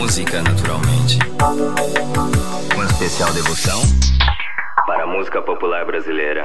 Música, naturalmente. Com especial devoção para a música popular brasileira.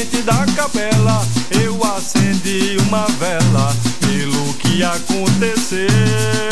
frente da capela eu acendi uma vela pelo que aconteceu.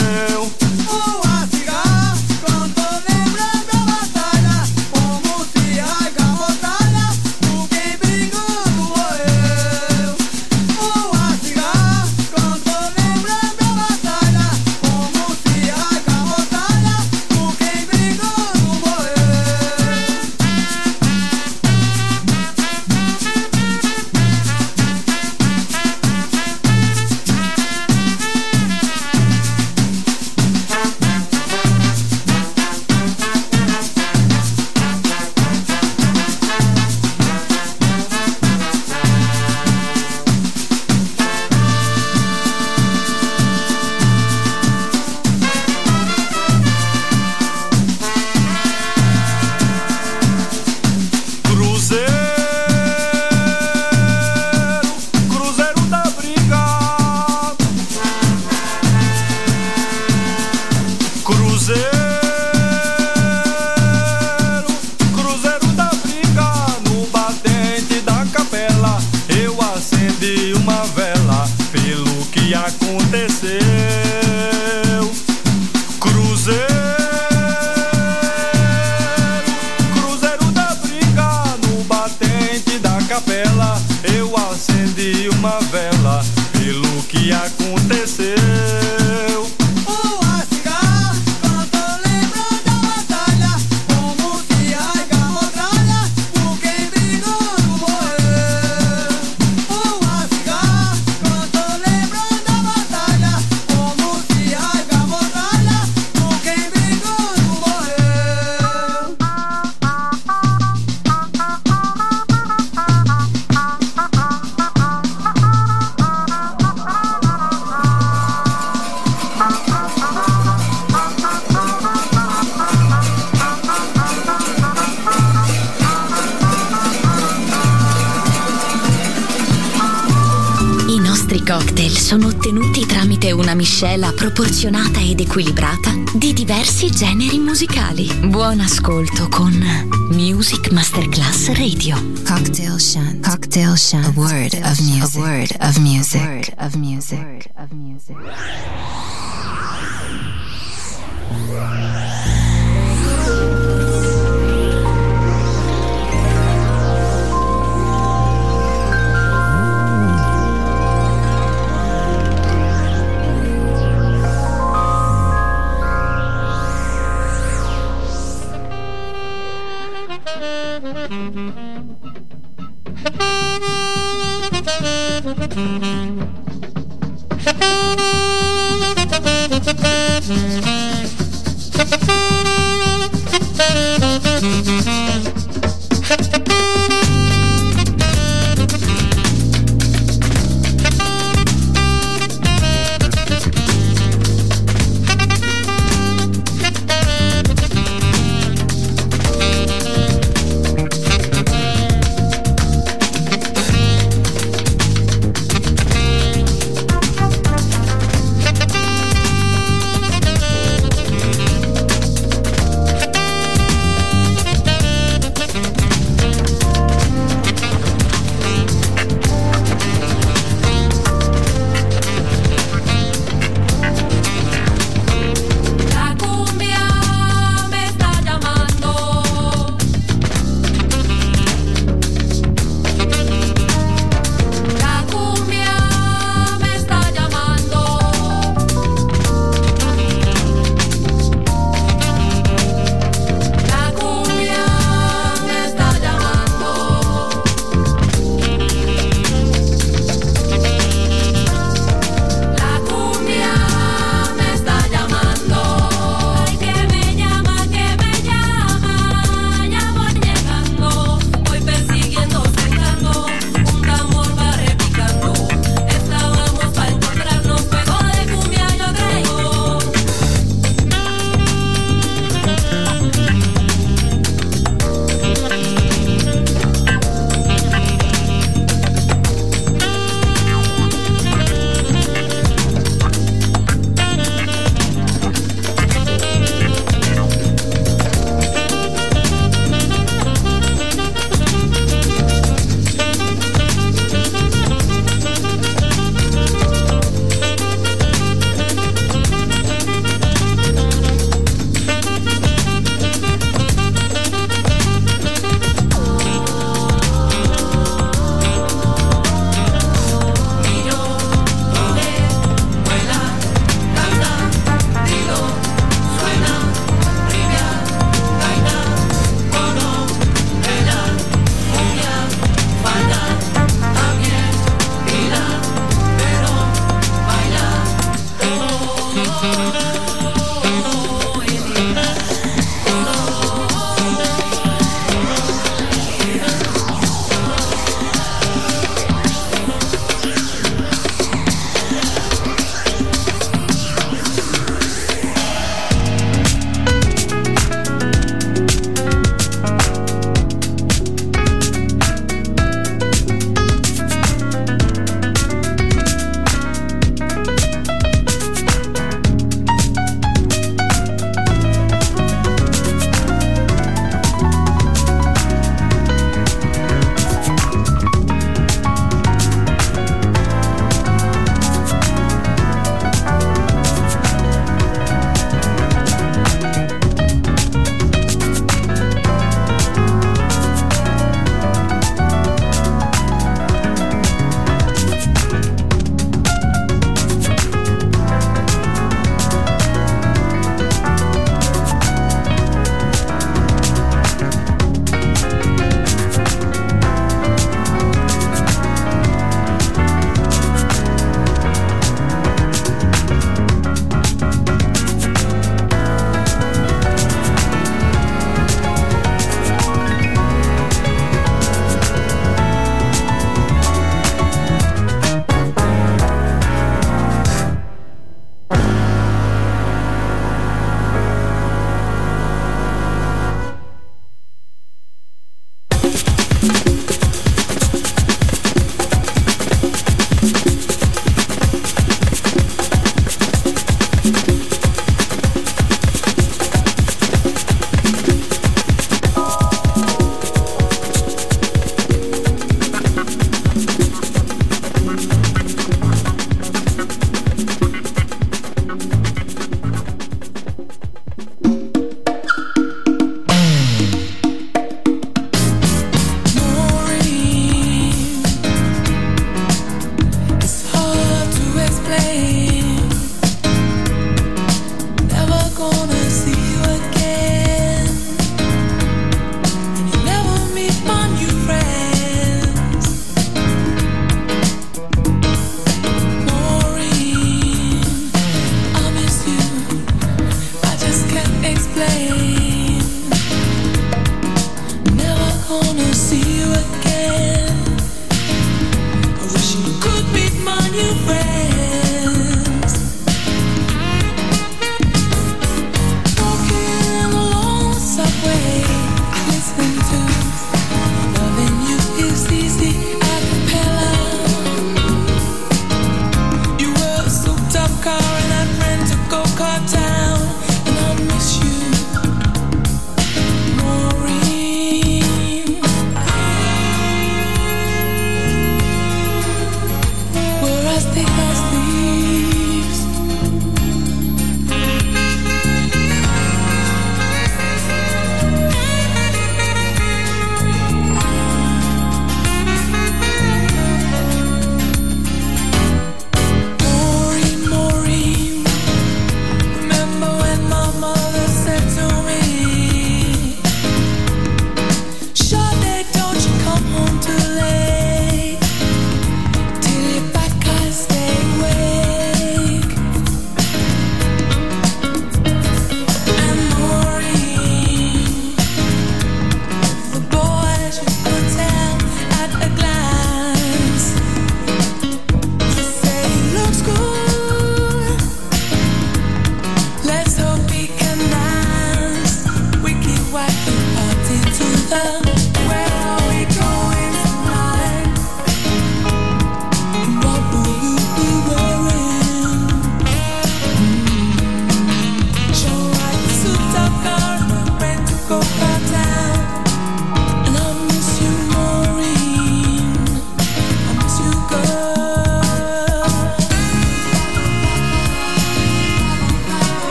Miscela proporzionata ed equilibrata di diversi generi musicali. Buon ascolto con Music Masterclass Radio. Cocktail Shant. Cocktail Shant. A word of music. A word of music. A word of music. A word of music.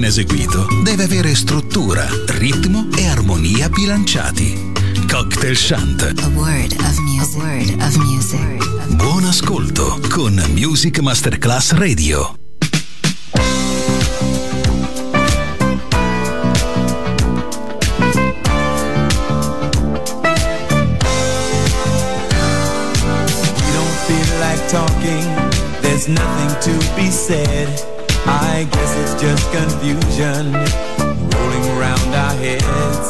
ben eseguito deve avere struttura, ritmo e armonia bilanciati. Cocktail Shant. A word of music. Word of music. Buon ascolto con Music Masterclass Radio. There's nothing to be said. I guess it's just confusion rolling around our heads.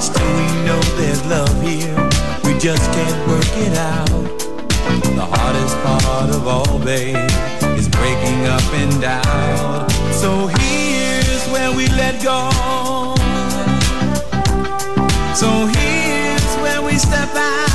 Still we know there's love here, we just can't work it out. The hardest part of all, babe, is breaking up and out. So here's where we let go. So here's where we step out.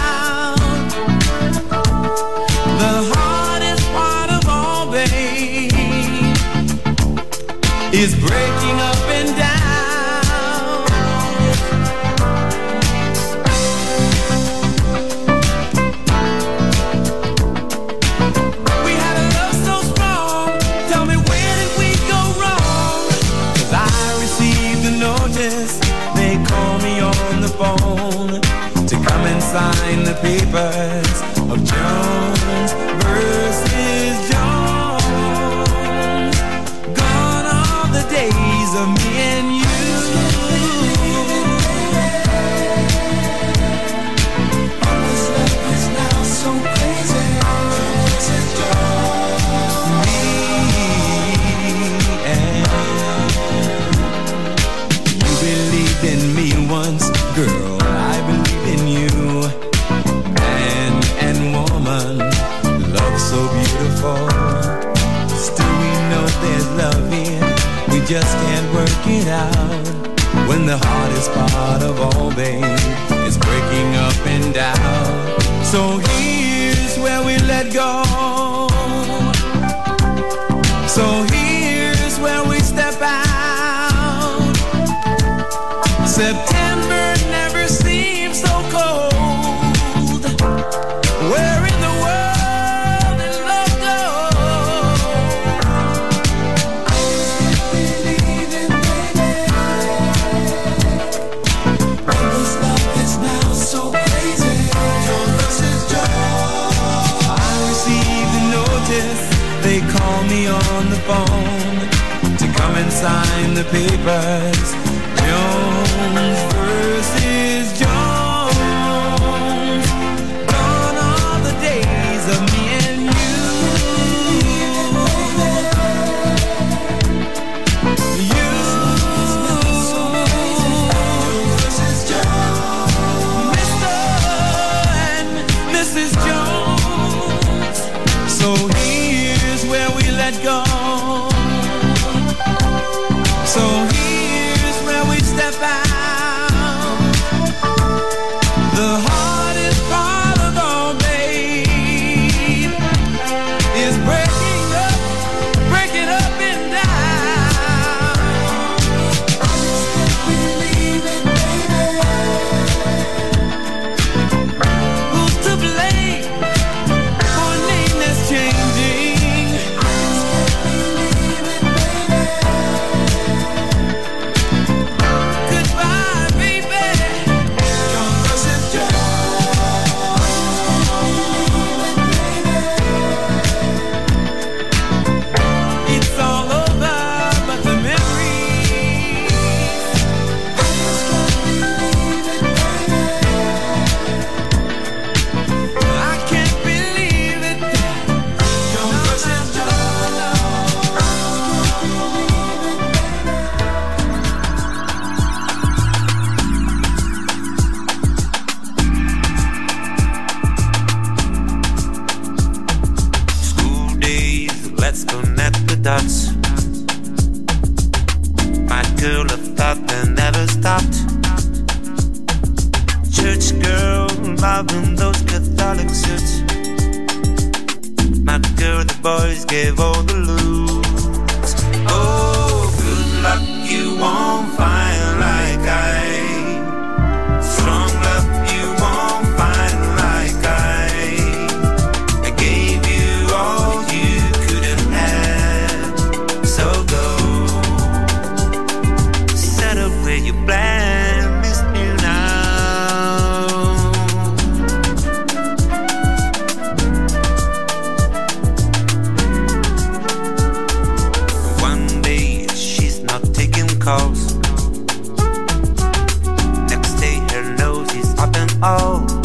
oh.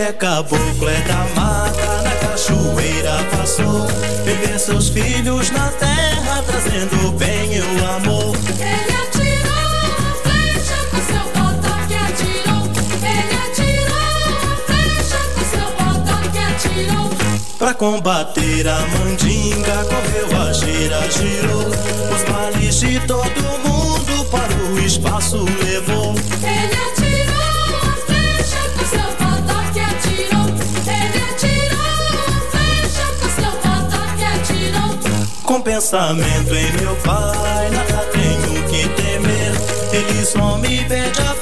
é caboclo, é da mata, na cachoeira passou. Viver seus filhos na terra, trazendo o bem e o amor. Ele atirou a flecha com seu bodoque, atirou. Ele atirou a flecha com seu bodoque, atirou. Pra combater a mandinga, correu a gira, girou. Os males de todo mundo para o espaço levou. pensamento em meu pai, nada tenho que temer. Ele só me pede a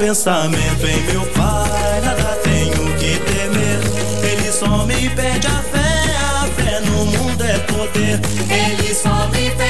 pensamento em meu pai, nada tenho que temer. Ele só me pede a fé, a fé no mundo é poder. Ele só me pede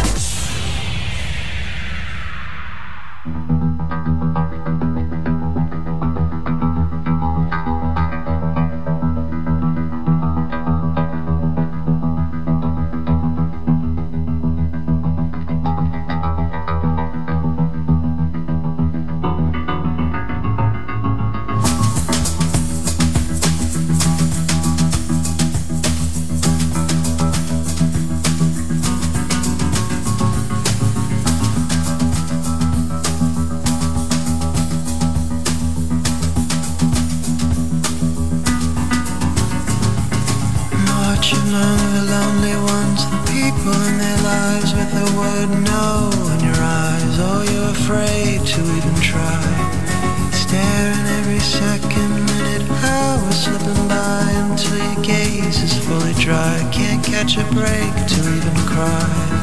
is fully dry. Can't catch a break to even cry.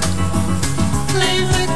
Leave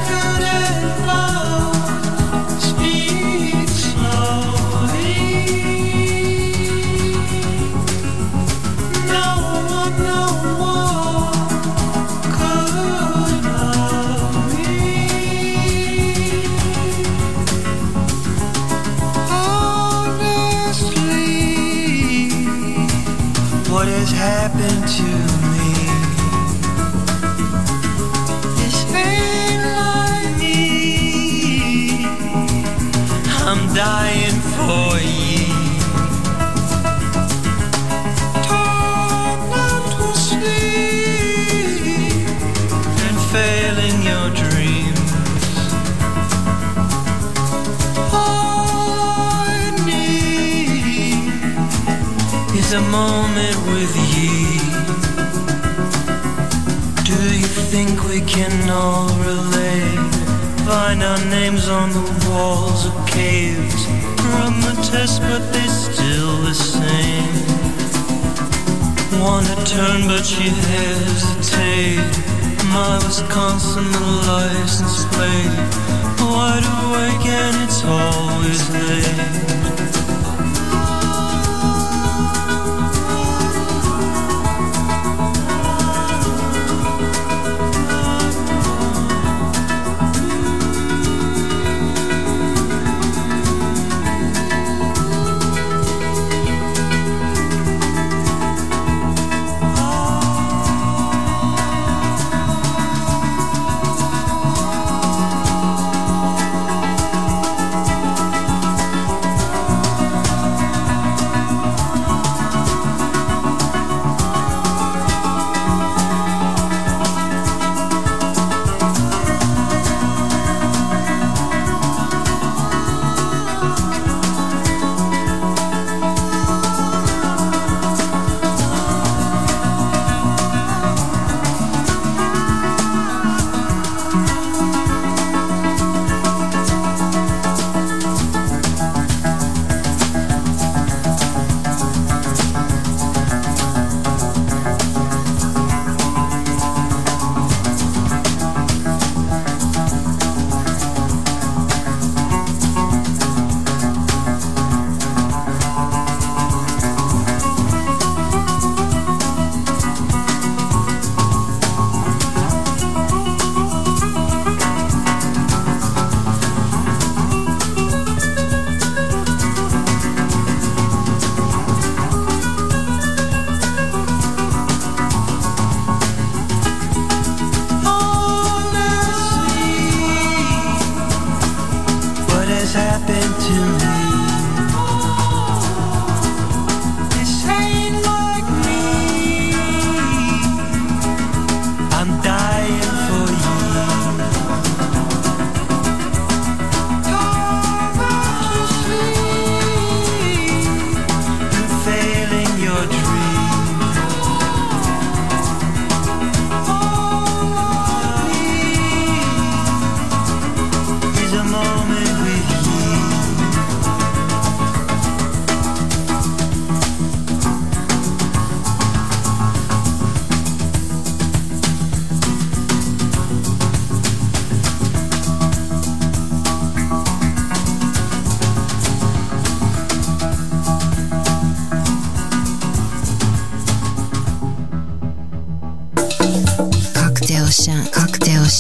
the moment with ye. Do you think we can all relate? Find our names on the walls of caves. Run the test, but they're still the same. Wanna turn, but she hesitates. My Wisconsin, the license plate. Wide awake, and it's always late.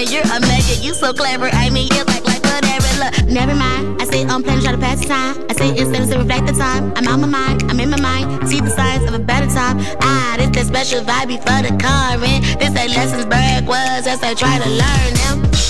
mean, you're a measure, you so clever. I mean, you like like whatever. Look, never mind. I sit on plan, try to pass the time. I sit in to reflect the time. I'm on my mind, I'm in my mind. See the signs of a better time. Ah, this that special vibe for the current. This that lessons Berg was as I try to learn them.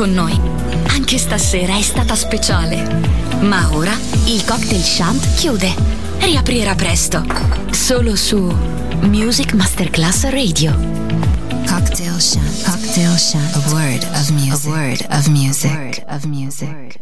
Con noi. Anche stasera è stata speciale. Ma ora il cocktail shant chiude. Riaprirà presto. Solo su Music Masterclass Radio. Cocktail Shant. Cocktail Shant. A word of music. A word of music. A word of music.